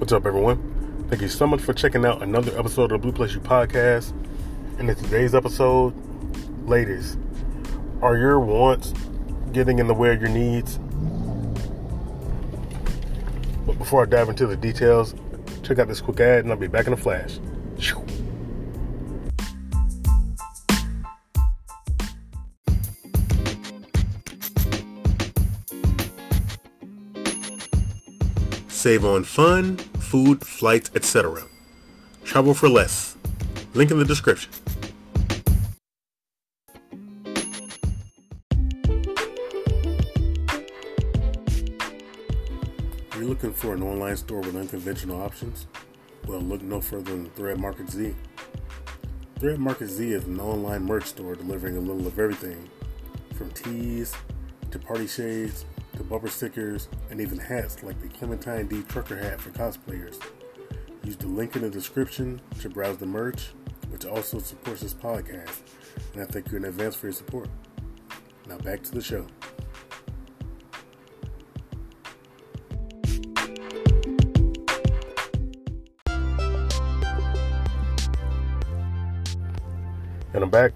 What's up, everyone? Thank you so much for checking out another episode of the Blu Plus You podcast. And in today's episode, ladies, are your wants getting in the way of your needs? But before I dive into the details, check out this quick ad and I'll be back in a flash. Save on fun, food, flights, etc. Travel for less. Link in the description. You're looking for an online store with unconventional options? Well, look no further than Thread Market Z. Thread Market Z is an online merch store delivering a little of everything from tees to party shades to bumper stickers and even hats like the Clementine D trucker hat for cosplayers. Use the link in the description to browse the merch, which also supports this podcast, and I thank you in advance for your support. Now back to the show. And I'm back.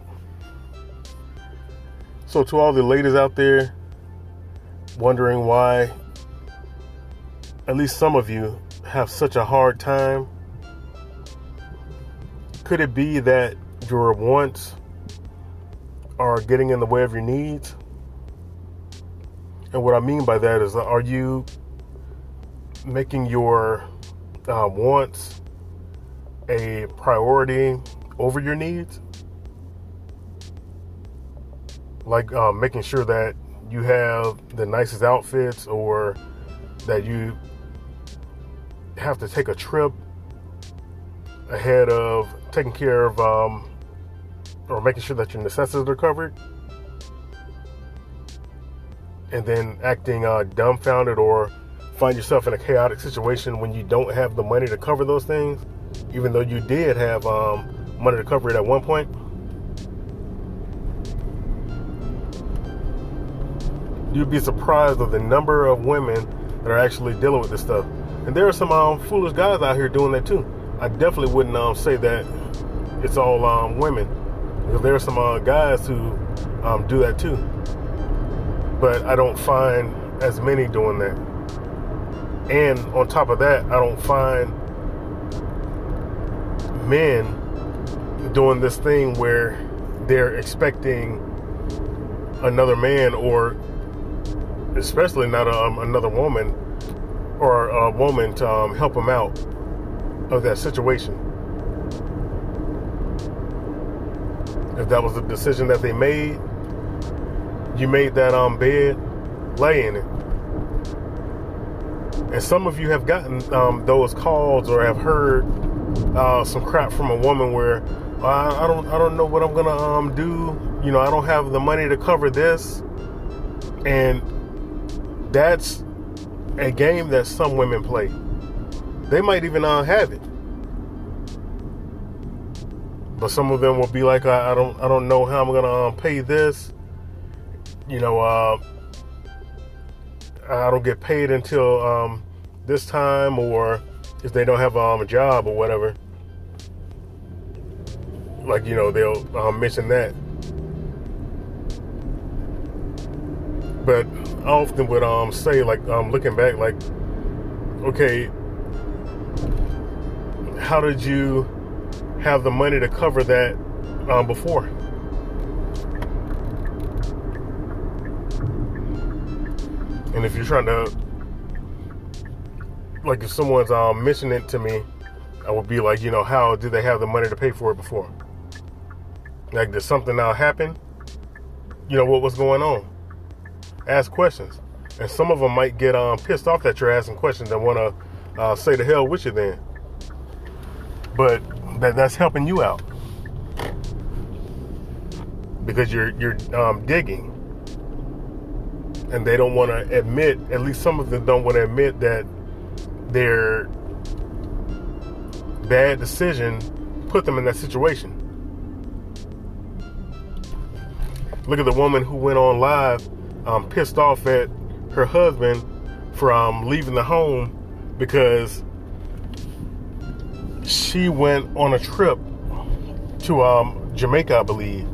So, to all the ladies out there wondering why at least some of you have such a hard time, could it be that your wants are getting in the way of your needs? And what I mean by that is, are you making your uh, wants a priority over your needs? like um, making sure that you have the nicest outfits or that you have to take a trip ahead of taking care of um, or making sure that your necessities are covered? And then acting uh, dumbfounded or find yourself in a chaotic situation when you don't have the money to cover those things even though you did have um, money to cover it at one point you'd be surprised of the number of women that are actually dealing with this stuff. And there are some um, foolish guys out here doing that too. I definitely wouldn't um, say that it's all um, women, because there are some uh, guys who um, do that too. But I don't find as many doing that. And on top of that, I don't find men doing this thing where they're expecting another man or especially not um, another woman or a woman to um, help them out of that situation. If that was the decision that they made, you made that um, bed, lay in it. And some of you have gotten um, those calls or have heard uh, some crap from a woman where I, I don't I don't know what I'm gonna um, do. You know, I don't have the money to cover this, and that's a game that some women play. They might even uh, have it, but some of them will be like, I, I don't, I don't know how I'm gonna um, pay this. You know, uh, I don't get paid until um, this time, or if they don't have um, a job or whatever. Like you know, they'll um, mention that. But Often would um say like um looking back like okay how did you have the money to cover that um, before? And if you're trying to like if someone's um mentioning it to me I would be like you know how did they have the money to pay for it before? Like did something now happen? You know what was going on ask questions. And some of them might get um, pissed off that you're asking questions and want to uh, say the hell with you then. But that, that's helping you out because you're you're um, digging, and they don't want to admit. At least some of them don't want to admit that their bad decision put them in that situation. Look at the woman who went on live um, pissed off at her husband from leaving the home because she went on a trip to um, Jamaica, I believe.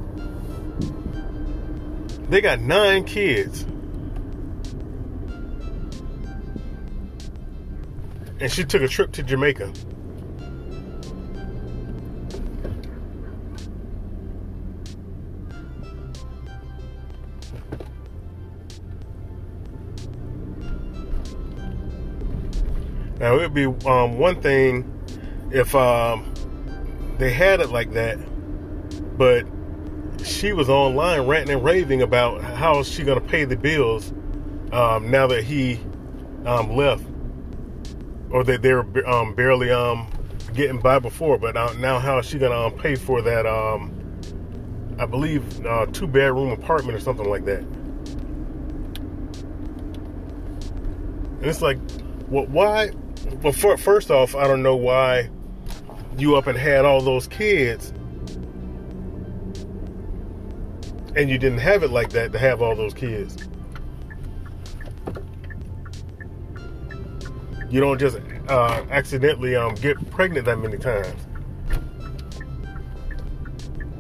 They got nine kids. And she took a trip to Jamaica. Now it'd be um, one thing if um, they had it like that, but she was online ranting and raving about how she gonna pay the bills um, now that he um, left, or that they were um, barely um, getting by before. But now, how is she gonna pay for that? I believe uh, two bedroom apartment or something like that. And it's like, well, why? Well, for, first off, I don't know why you up and had all those kids and you didn't have it like that to have all those kids. You don't just uh, accidentally um, get pregnant that many times.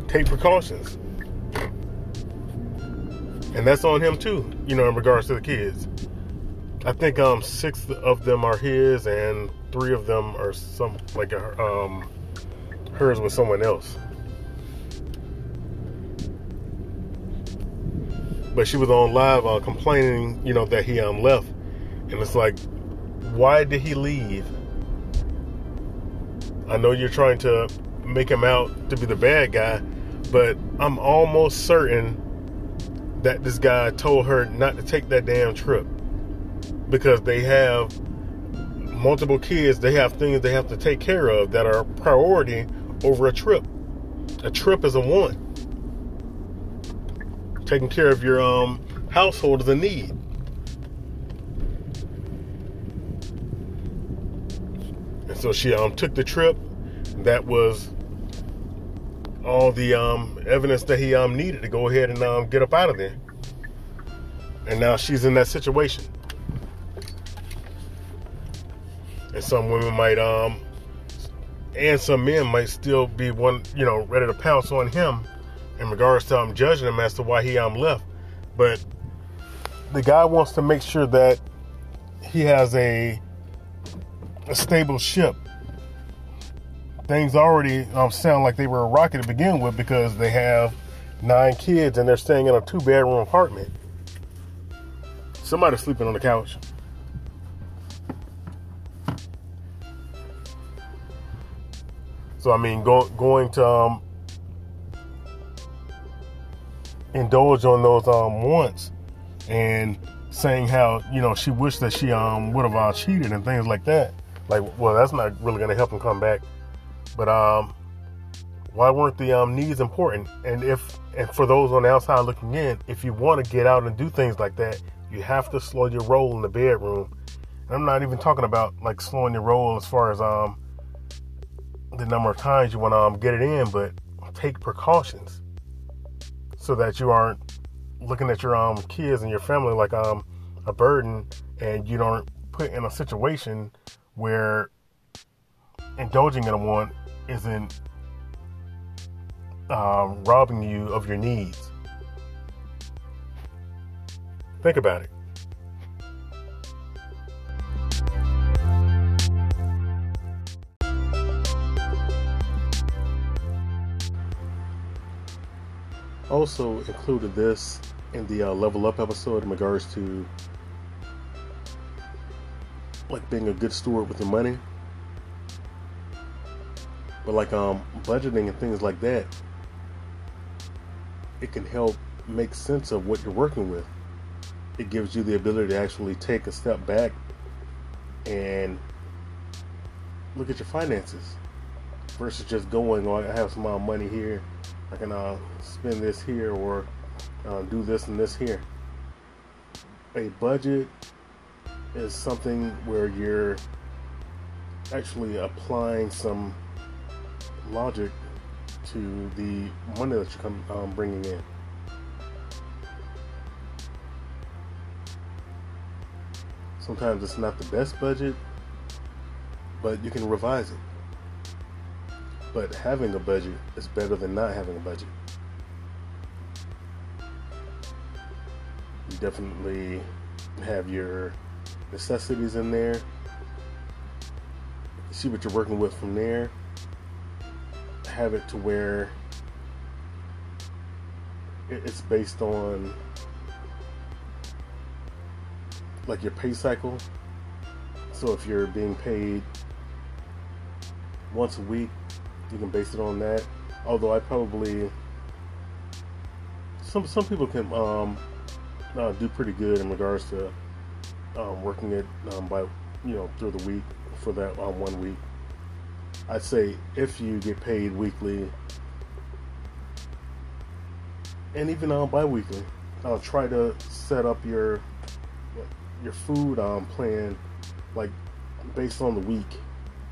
Take precautions. And that's on him too, you know, in regards to the kids. I think um six of them are his and three of them are some like um hers with someone else. But she was on live uh, complaining, you know, that he um left, and it's like, why did he leave? I know you're trying to make him out to be the bad guy, but I'm almost certain that this guy told her not to take that damn trip because they have multiple kids, they have things they have to take care of that are priority over a trip. A trip is a want. Taking care of your um, household is a need. And so she um, took the trip. That was all the um, evidence that he um, needed to go ahead and um, get up out of there. And now she's in that situation. And some women might um and some men might still be one you know ready to pounce on him in regards to um judging him as to why he um left. But the guy wants to make sure that he has a a stable ship. Things already um, sound like they were a rocket to begin with because they have nine kids and they're staying in a two bedroom apartment. Somebody's sleeping on the couch So I mean, go, going to um, indulge on those um, wants and saying how you know she wished that she um would have uh, cheated and things like that. Like, well, that's not really going to help him come back. But um, why weren't the um needs important? And if and for those on the outside looking in, if you want to get out and do things like that, you have to slow your roll in the bedroom. And I'm not even talking about like slowing your roll as far as um the number of times you want to um, get it in, but take precautions so that you aren't looking at your um kids and your family like um a burden, and you don't put in a situation where indulging in a want isn't um, robbing you of your needs. Think about it. Also included this in the uh, level up episode in regards to like being a good steward with your money. But like um budgeting and things like that it can help make sense of what you're working with. It gives you the ability to actually take a step back and look at your finances versus just going oh, I have some uh, money here I can uh, spend this here or uh, do this and this here. A budget is something where you're actually applying some logic to the money that you're um, bringing in. Sometimes it's not the best budget, but you can revise it. But having a budget is better than not having a budget. You definitely have your necessities in there. See what you're working with from there. Have it to where it's based on like your pay cycle. So if you're being paid once a week, you can base it on that. Although I probably some some people can um, uh, do pretty good in regards to um, working it um, by you know through the week for that um, one week. I'd say if you get paid weekly and even um, bi-weekly, uh, try to set up your your food um, plan like based on the week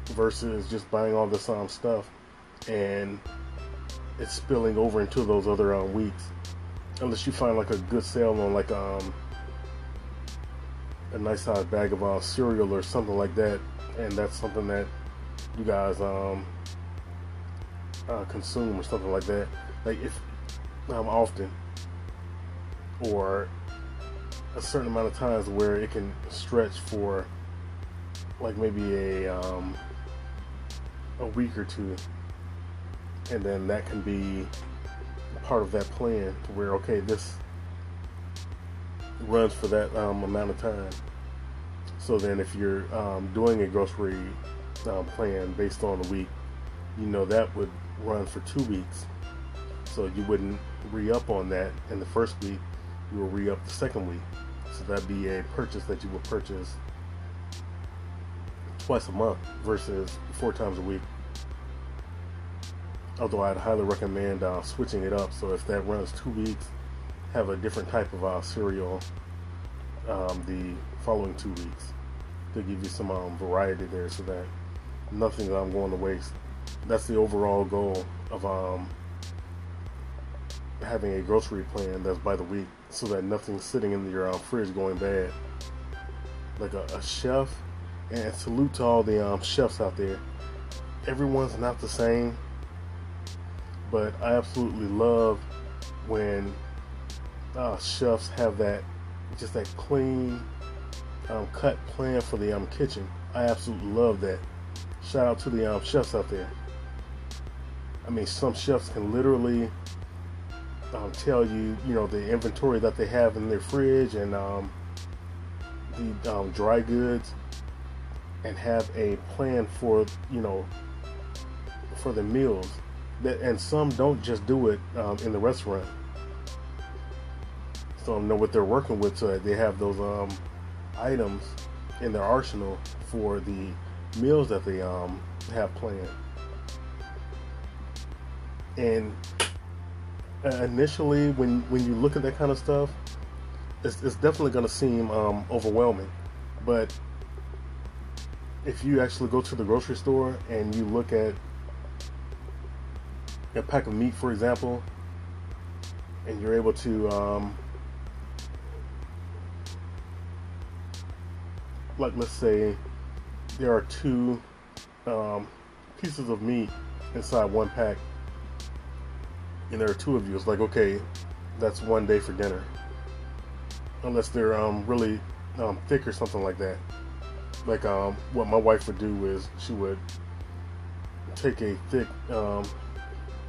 versus just buying all this um, stuff and it's spilling over into those other um, weeks unless you find like a good sale on like um a nice size bag of uh, cereal or something like that and that's something that you guys um uh, consume or something like that like if um often or a certain amount of times where it can stretch for like maybe a um, a week or two, and then that can be part of that plan where okay this runs for that um, amount of time. So then, if you're um, doing a grocery um, plan based on a week, you know that would run for two weeks. So you wouldn't re up on that in the first week. You will re up the second week. So that'd be a purchase that you would purchase twice a month versus four times a week. Although I'd highly recommend uh, switching it up. So if that runs two weeks, have a different type of uh, cereal um, the following two weeks to give you some um, variety there, so that nothing I'm going to waste. That's the overall goal of um, having a grocery plan that's by the week so that nothing's sitting in your um, fridge going bad. Like a, a, chef, and salute to all the um, chefs out there. Everyone's not the same, but I absolutely love when uh, chefs have that just that clean um, cut plan for the um, kitchen. I absolutely love that. Shout out to the um, chefs out there. I mean, some chefs can literally um, tell you, you know, the inventory that they have in their fridge and um, the um, dry goods, and have a plan for, you know, for the meals. That and some don't just do it um, in the restaurant. Some know what they're working with, so they have those um, items in their arsenal for the meals that they um, have planned. And initially when when you look at that kind of stuff, it's, it's definitely going to seem um, overwhelming. But if you actually go to the grocery store and you look at a pack of meat, for example, and you're able to um, like let's say there are two um, pieces of meat inside one pack and there are two of you, it's like okay, that's one day for dinner. Unless they're um, really um, thick or something like that. Like um, what my wife would do is she would take a thick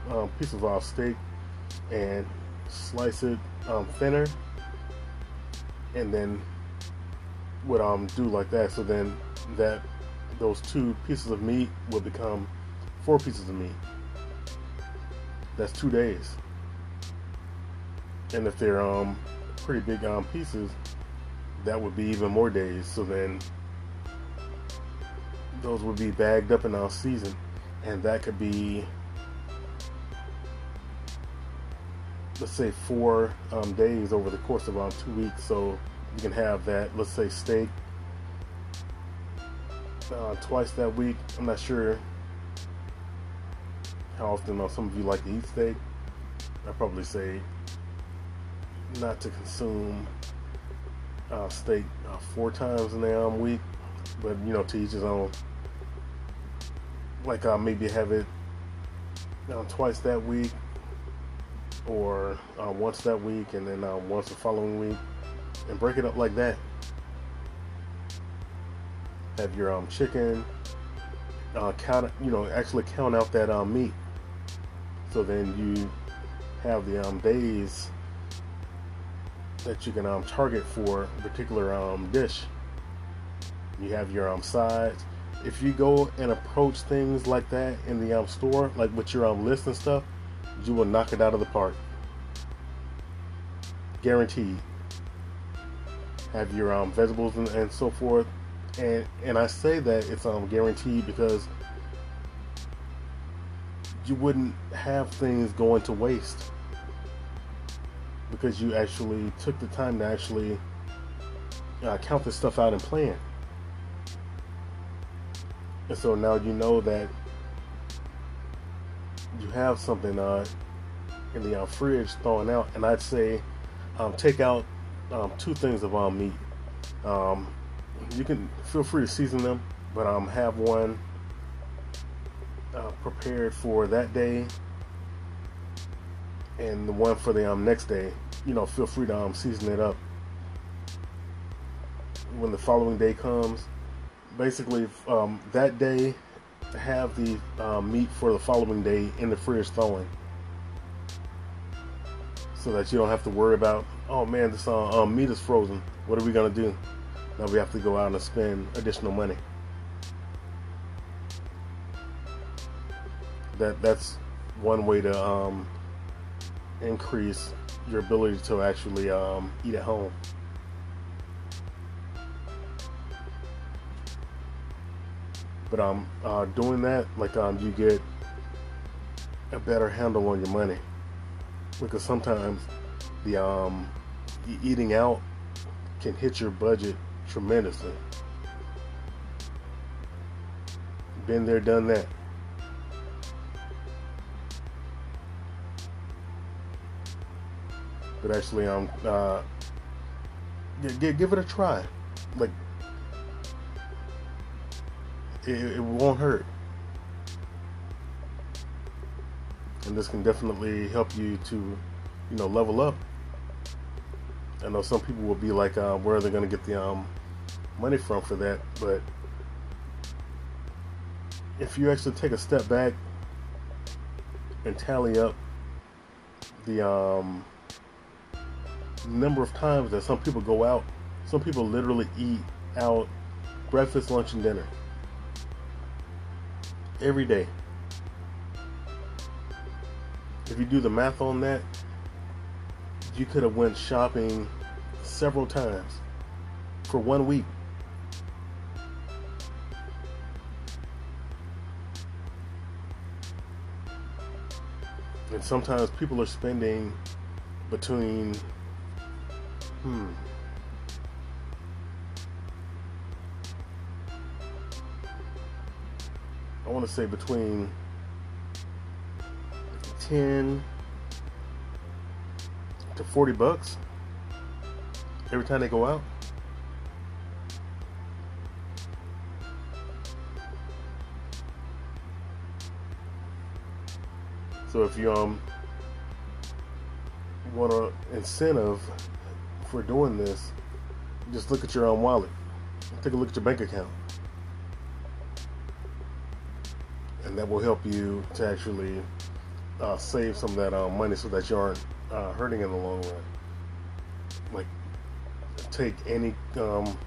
um, piece of our steak and slice it um, thinner, and then would um do like that. So then that those two pieces of meat would become four pieces of meat that's two days. And if they're um pretty big um pieces, that would be even more days. So then those would be bagged up in our season, and that could be let's say four um, days over the course of um, two weeks. So you can have that, let's say steak uh, twice that week. I'm not sure how often uh, some of you like to eat steak. I probably say not to consume uh, steak uh, four times in a um, week, but you know, to each his own. Like uh, maybe have it um, twice that week, or uh, once that week, and then uh, once the following week, and break it up like that. Have your um, chicken, uh, count, you know, actually count out that um, meat. So then you have the um, days that you can um, target for a particular um, dish. You have your um, sides. If you go and approach things like that in the um, store, like with your um, list and stuff, you will knock it out of the park. Guaranteed. Have your um, vegetables and, and so forth, and and I say that it's um guaranteed because you wouldn't have things going to waste because you actually took the time to actually uh, count this stuff out and plan. And so now you know that you have something uh, in the uh, fridge thawing out, and I'd say um, take out um, two things of um, meat. Um, you can feel free to season them, but um, have one uh, prepared for that day, and the one for the um, next day. You know, feel free to um, season it up when the following day comes. Basically, um, that day, have the um, meat for the following day in the fridge thawing, so that you don't have to worry about. Oh man, this uh, um, meat is frozen. What are we gonna do? Now we have to go out and spend additional money. That that's one way to um, increase your ability to actually um, eat at home. But um, uh, doing that, like um, you get a better handle on your money because sometimes the um, eating out can hit your budget tremendously. Been there, done that. But actually, um, uh, give, give it a try. Like, it, it won't hurt. And this can definitely help you to, you know, level up. I know some people will be like, uh, where are they going to get the um, money from for that? But if you actually take a step back and tally up the um, number of times that some people go out, some people literally eat out breakfast, lunch, and dinner every day. If you do the math on that, you could have went shopping several times for one week. And sometimes people are spending between hmm I want to say between 10 to 40 bucks every time they go out. So if you um want an incentive for doing this, just look at your own wallet. Take a look at your bank account. And that will help you to actually uh, save some of that uh, money so that you aren't uh, hurting in the long run. Like, take any um,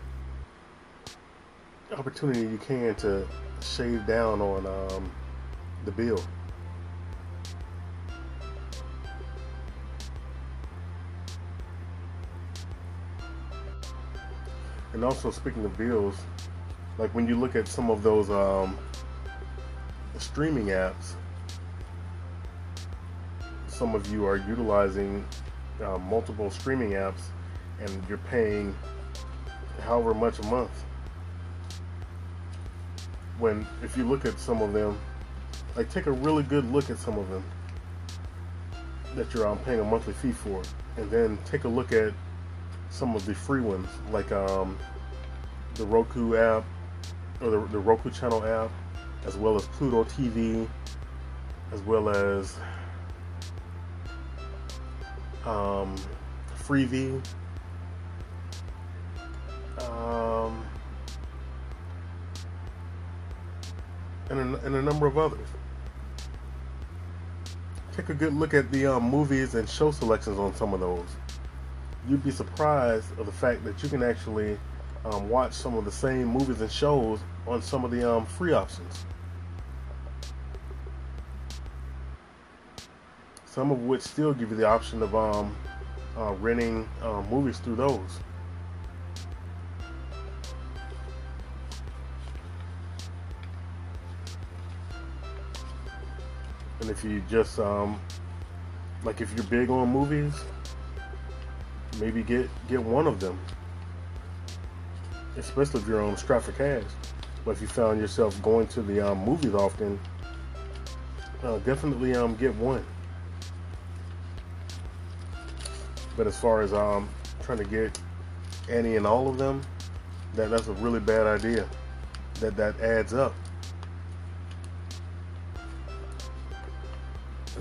opportunity you can to shave down on um, the bill. And also, speaking of bills, like when you look at some of those um, streaming apps, some of you are utilizing uh, multiple streaming apps and you're paying however much a month. When, if you look at some of them, like take a really good look at some of them that you're um, paying a monthly fee for, and then take a look at some of the free ones, like um, the Roku app or the, the Roku channel app, as well as Pluto TV, as well as um, Freevee, um, and, a, and a number of others. Take a good look at the um, movies and show selections on some of those. You'd be surprised of the fact that you can actually um, watch some of the same movies and shows on some of the um, free options. Some of which still give you the option of um, uh, renting uh, movies through those. And if you just um, like if you're big on movies, maybe get get one of them. Especially if you're on strap for cash. But if you found yourself going to the um, movies often, uh, definitely um, get one. But as far as um, trying to get any and all of them, that that's a really bad idea. That that adds up.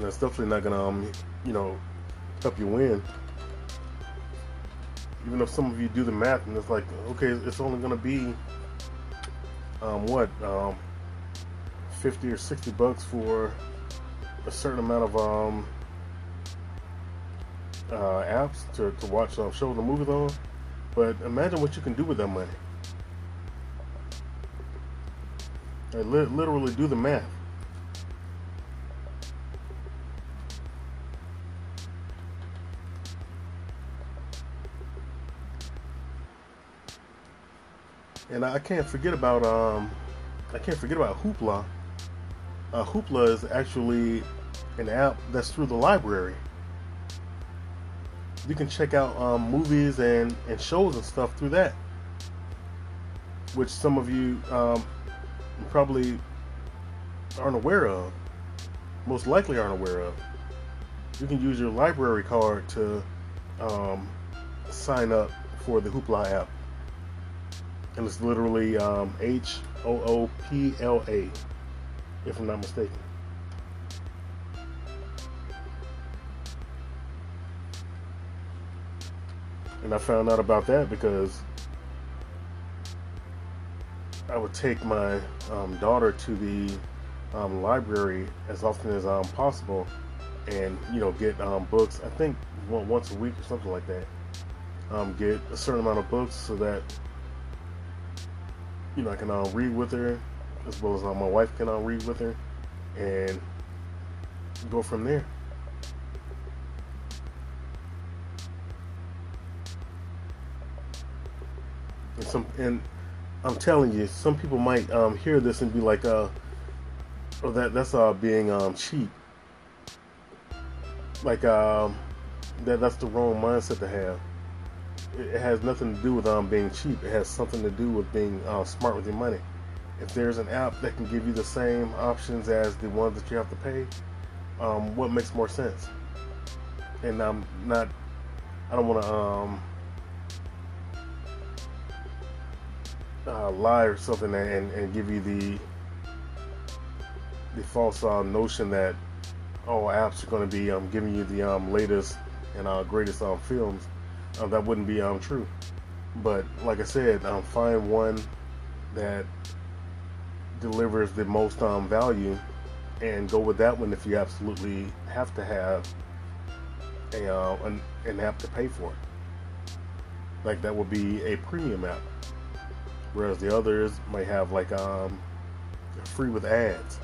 and that's definitely not gonna, um, you know, help you win. Even if some of you do the math and it's like, okay, it's only gonna be, um, what, um, fifty or sixty bucks for a certain amount of um, uh, apps to, to watch um, shows and movies on. But imagine what you can do with that money. I li- literally do the math. And I can't forget about um, I can't forget about Hoopla. Uh, Hoopla is actually an app that's through the library. You can check out um, movies and, and shows and stuff through that, which some of you um, probably aren't aware of. Most likely aren't aware of. You can use your library card to um, sign up for the Hoopla app and it's literally um, H O O P L A, if I'm not mistaken. And I found out about that because I would take my um, daughter to the um, library as often as um, possible, and you know get um, books. I think once a week or something like that. Um, get a certain amount of books so that you know, I can uh, read with her, as well as uh, my wife can uh, read with her, and go from there. And some, and I'm telling you, some people might um, hear this and be like, uh, "Oh, that that's uh being um cheap." Like um, that that's the wrong mindset to have it has nothing to do with um, being cheap. It has something to do with being uh, smart with your money. If there's an app that can give you the same options as the ones that you have to pay, um, what makes more sense? And I'm not. I don't want to um, uh, lie or something and, and give you the the false uh, notion that oh apps are going to be um, giving you the um, latest and uh, greatest um, films uh, that wouldn't be um, true. But like I said, um, find one that delivers the most um, value and go with that one if you absolutely have to have a uh, an, an app to pay for it. Like that would be a premium app, whereas the others might have like um, free with ads.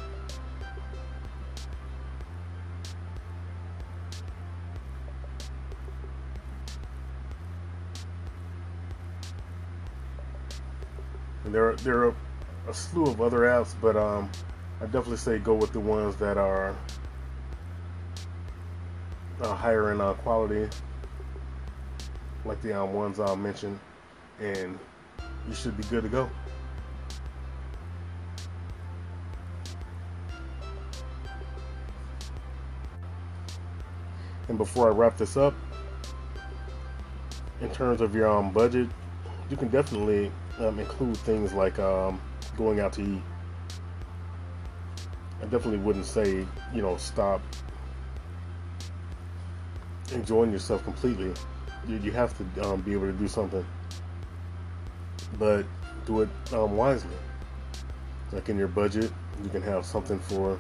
There are, there are a slew of other apps, but um, I definitely say go with the ones that are uh, higher in uh, quality, like the um, ones I mentioned, and you should be good to go. And before I wrap this up, in terms of your um, budget, you can definitely um, include things like um, going out to eat. I definitely wouldn't say, you know, stop enjoying yourself completely. You, you have to um, be able to do something, but do it um, wisely. Like in your budget, you can have something for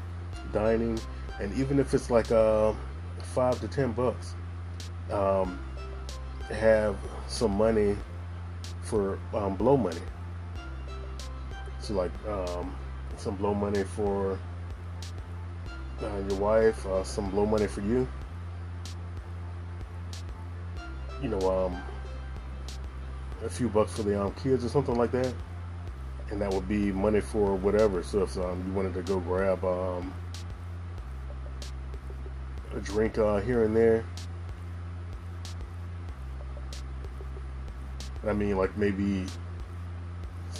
dining, and even if it's like uh, five to ten bucks, um, have some money for um, blow money. So like um, some blow money for uh, your wife, uh, some blow money for you. You know, um, a few bucks for the um, kids or something like that, and that would be money for whatever. So if um, you wanted to go grab um, a drink uh, here and there. I mean, like maybe,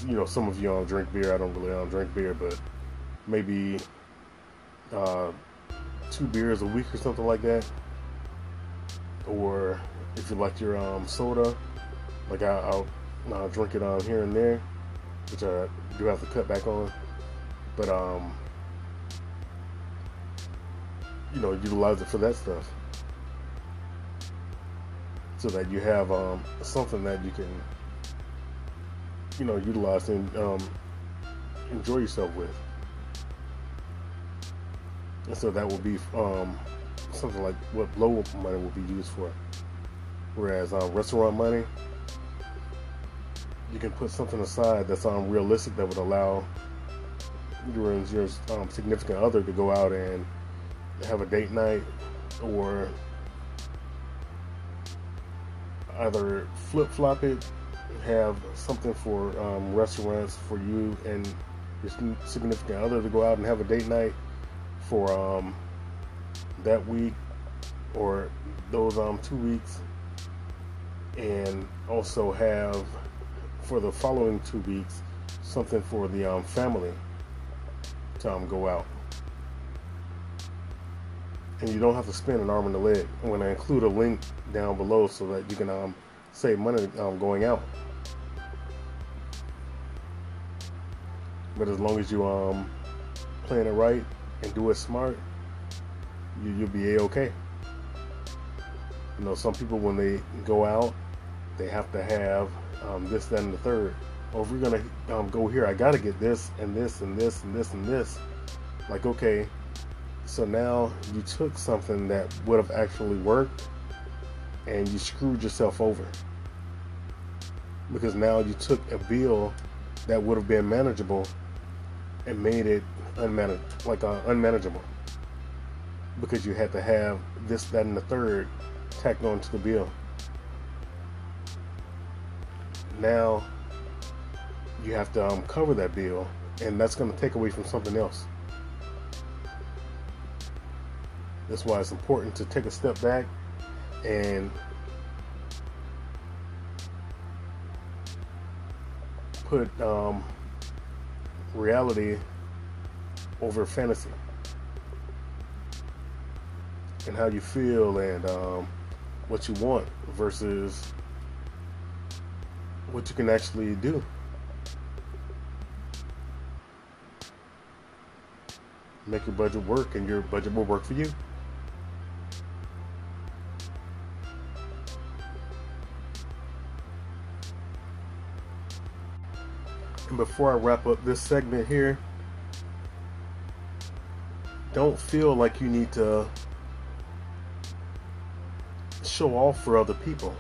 you know, some of you don't drink beer. I don't really don't drink beer, but maybe uh, two beers a week or something like that. Or if you like your um, soda, like I, will I'll drink it on here and there, which I do have to cut back on. But um, you know, utilize it for that stuff, so that you have um, something that you can, you know, utilize and um, enjoy yourself with. And so that will be um, something like what blow money will be used for. Whereas uh, restaurant money, you can put something aside that's unrealistic that would allow your, your um, significant other to go out and have a date night or either flip flop it, have something for um, restaurants for you and your significant other to go out and have a date night for um, that week or those um, two weeks, and also have for the following two weeks something for the um, family to um, go out. And you don't have to spend an arm and a leg. I'm going to include a link down below so that you can um, save money um, going out. But as long as you um playing it right and do it smart, you, you'll be a okay. You know, some people when they go out, they have to have um, this, that, and the third. Or if we're gonna um, go here, I gotta get this and this and this and this and this. Like, okay, so now you took something that would have actually worked and you screwed yourself over because now you took a bill that would have been manageable and made it unmanaged, like uh, unmanageable, because you had to have this, that, and the third tacked onto the bill. Now you have to um, cover that bill, and that's going to take away from something else. That's why it's important to take a step back and put um, reality over fantasy and how you feel and um, what you want versus what you can actually do. Make your budget work, and your budget will work for you. Before I wrap up this segment here, don't feel like you need to show off for other people.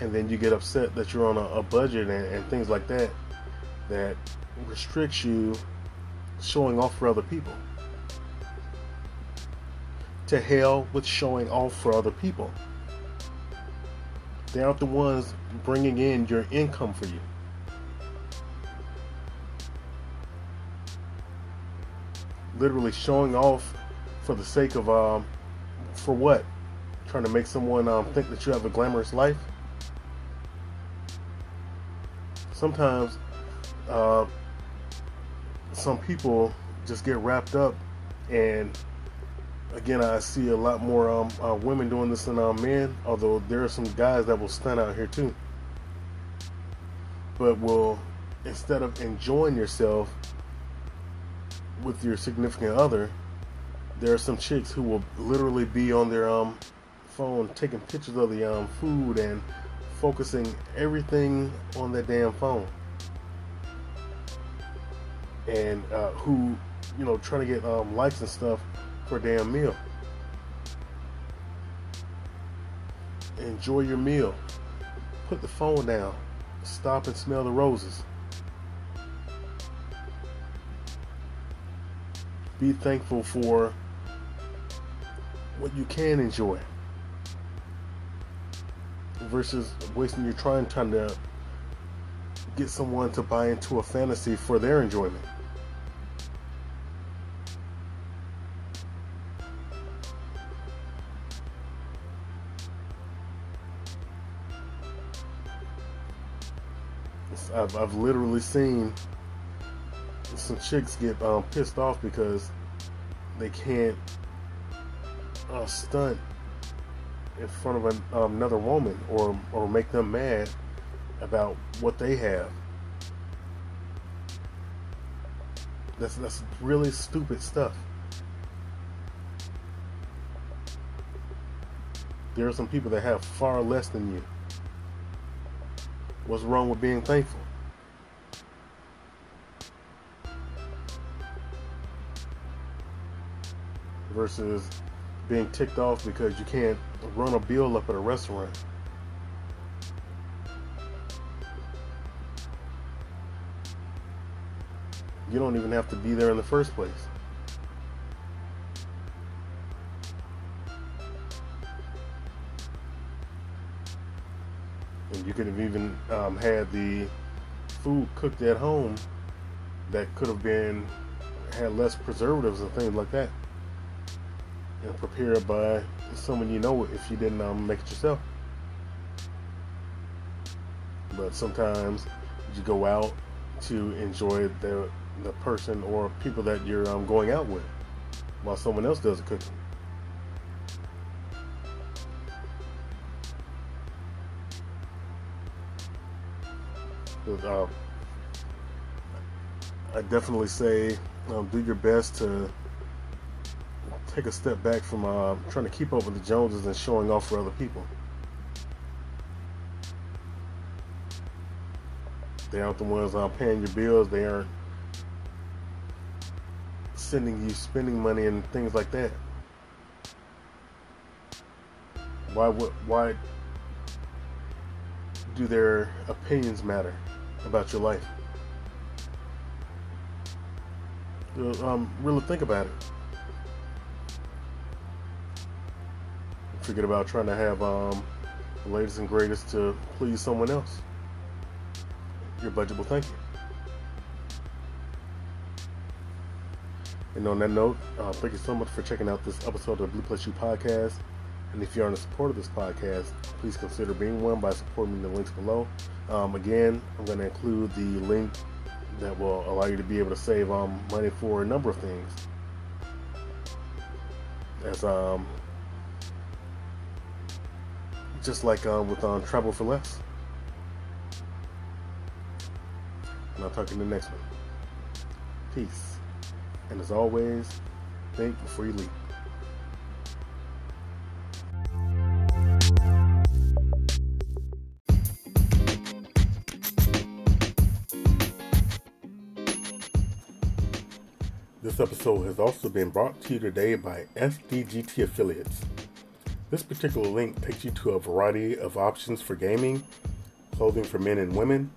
And then you get upset that you're on a, a budget and, and things like that that restricts you showing off for other people. To hell with showing off for other people. They aren't the ones bringing in your income for you. Literally showing off for the sake of um, for what? Trying to make someone um, think that you have a glamorous life. Sometimes, uh, some people just get wrapped up, and again, I see a lot more um, uh, women doing this than uh, men. Although there are some guys that will stand out here too, but will instead of enjoying yourself with your significant other, there are some chicks who will literally be on their um phone taking pictures of the um food and focusing everything on that damn phone. And uh, who, you know, trying to get um, likes and stuff for a damn meal. Enjoy your meal. Put the phone down. Stop and smell the roses. Be thankful for what you can enjoy versus wasting your time trying to get someone to buy into a fantasy for their enjoyment. I've, I've literally seen some chicks get um, pissed off because they can't uh, stunt in front of an, um, another woman or or make them mad about what they have. That's that's really stupid stuff. There are some people that have far less than you. What's wrong with being thankful? Versus being ticked off because you can't run a bill up at a restaurant. You don't even have to be there in the first place. And you could have even um, had the food cooked at home that could have been had less preservatives and things like that and prepared by someone you know if you didn't um, make it yourself. But sometimes you go out to enjoy the the person or people that you're um, going out with, while someone else does the cooking. But, uh, I definitely say um, do your best to take a step back from uh, trying to keep up with the Joneses and showing off for other people. They aren't the ones uh, paying your bills. They aren't sending you spending money and things like that. Why would why do their opinions matter about your life? Um, really think about it. Forget about trying to have um, the latest and greatest to please someone else. Your budget will thank you. And on that note, uh, thank you so much for checking out this episode of the Blu Plus You podcast. And if you're in support of this podcast, please consider being one by supporting the links below. Um, again, I'm going to include the link that will allow you to be able to save um, money for a number of things. As um, just like uh, with um, Travel4Less. And I'll talk to you in the next one. Peace. And as always, think before you leave. This episode has also been brought to you today by SDGT Affiliates. This particular link takes you to a variety of options for gaming, clothing for men and women,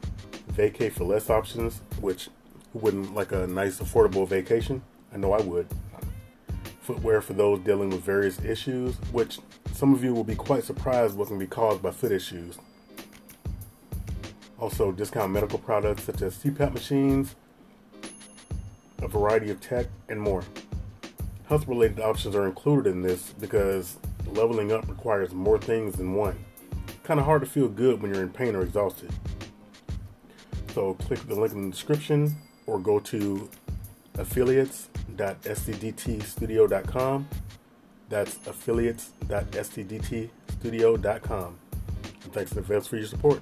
vacay for less options, which wouldn't like a nice affordable vacation? I know I would. Footwear for those dealing with various issues, which some of you will be quite surprised what can be caused by foot issues. Also, discount medical products such as CPAP machines, a variety of tech, and more. Health related options are included in this because leveling up requires more things than one. Kind of hard to feel good when you're in pain or exhausted. So click the link in the description or go to affiliates.sdgtstudio.com. That's affiliates.sdgtstudio.com. And thanks in advance for your support.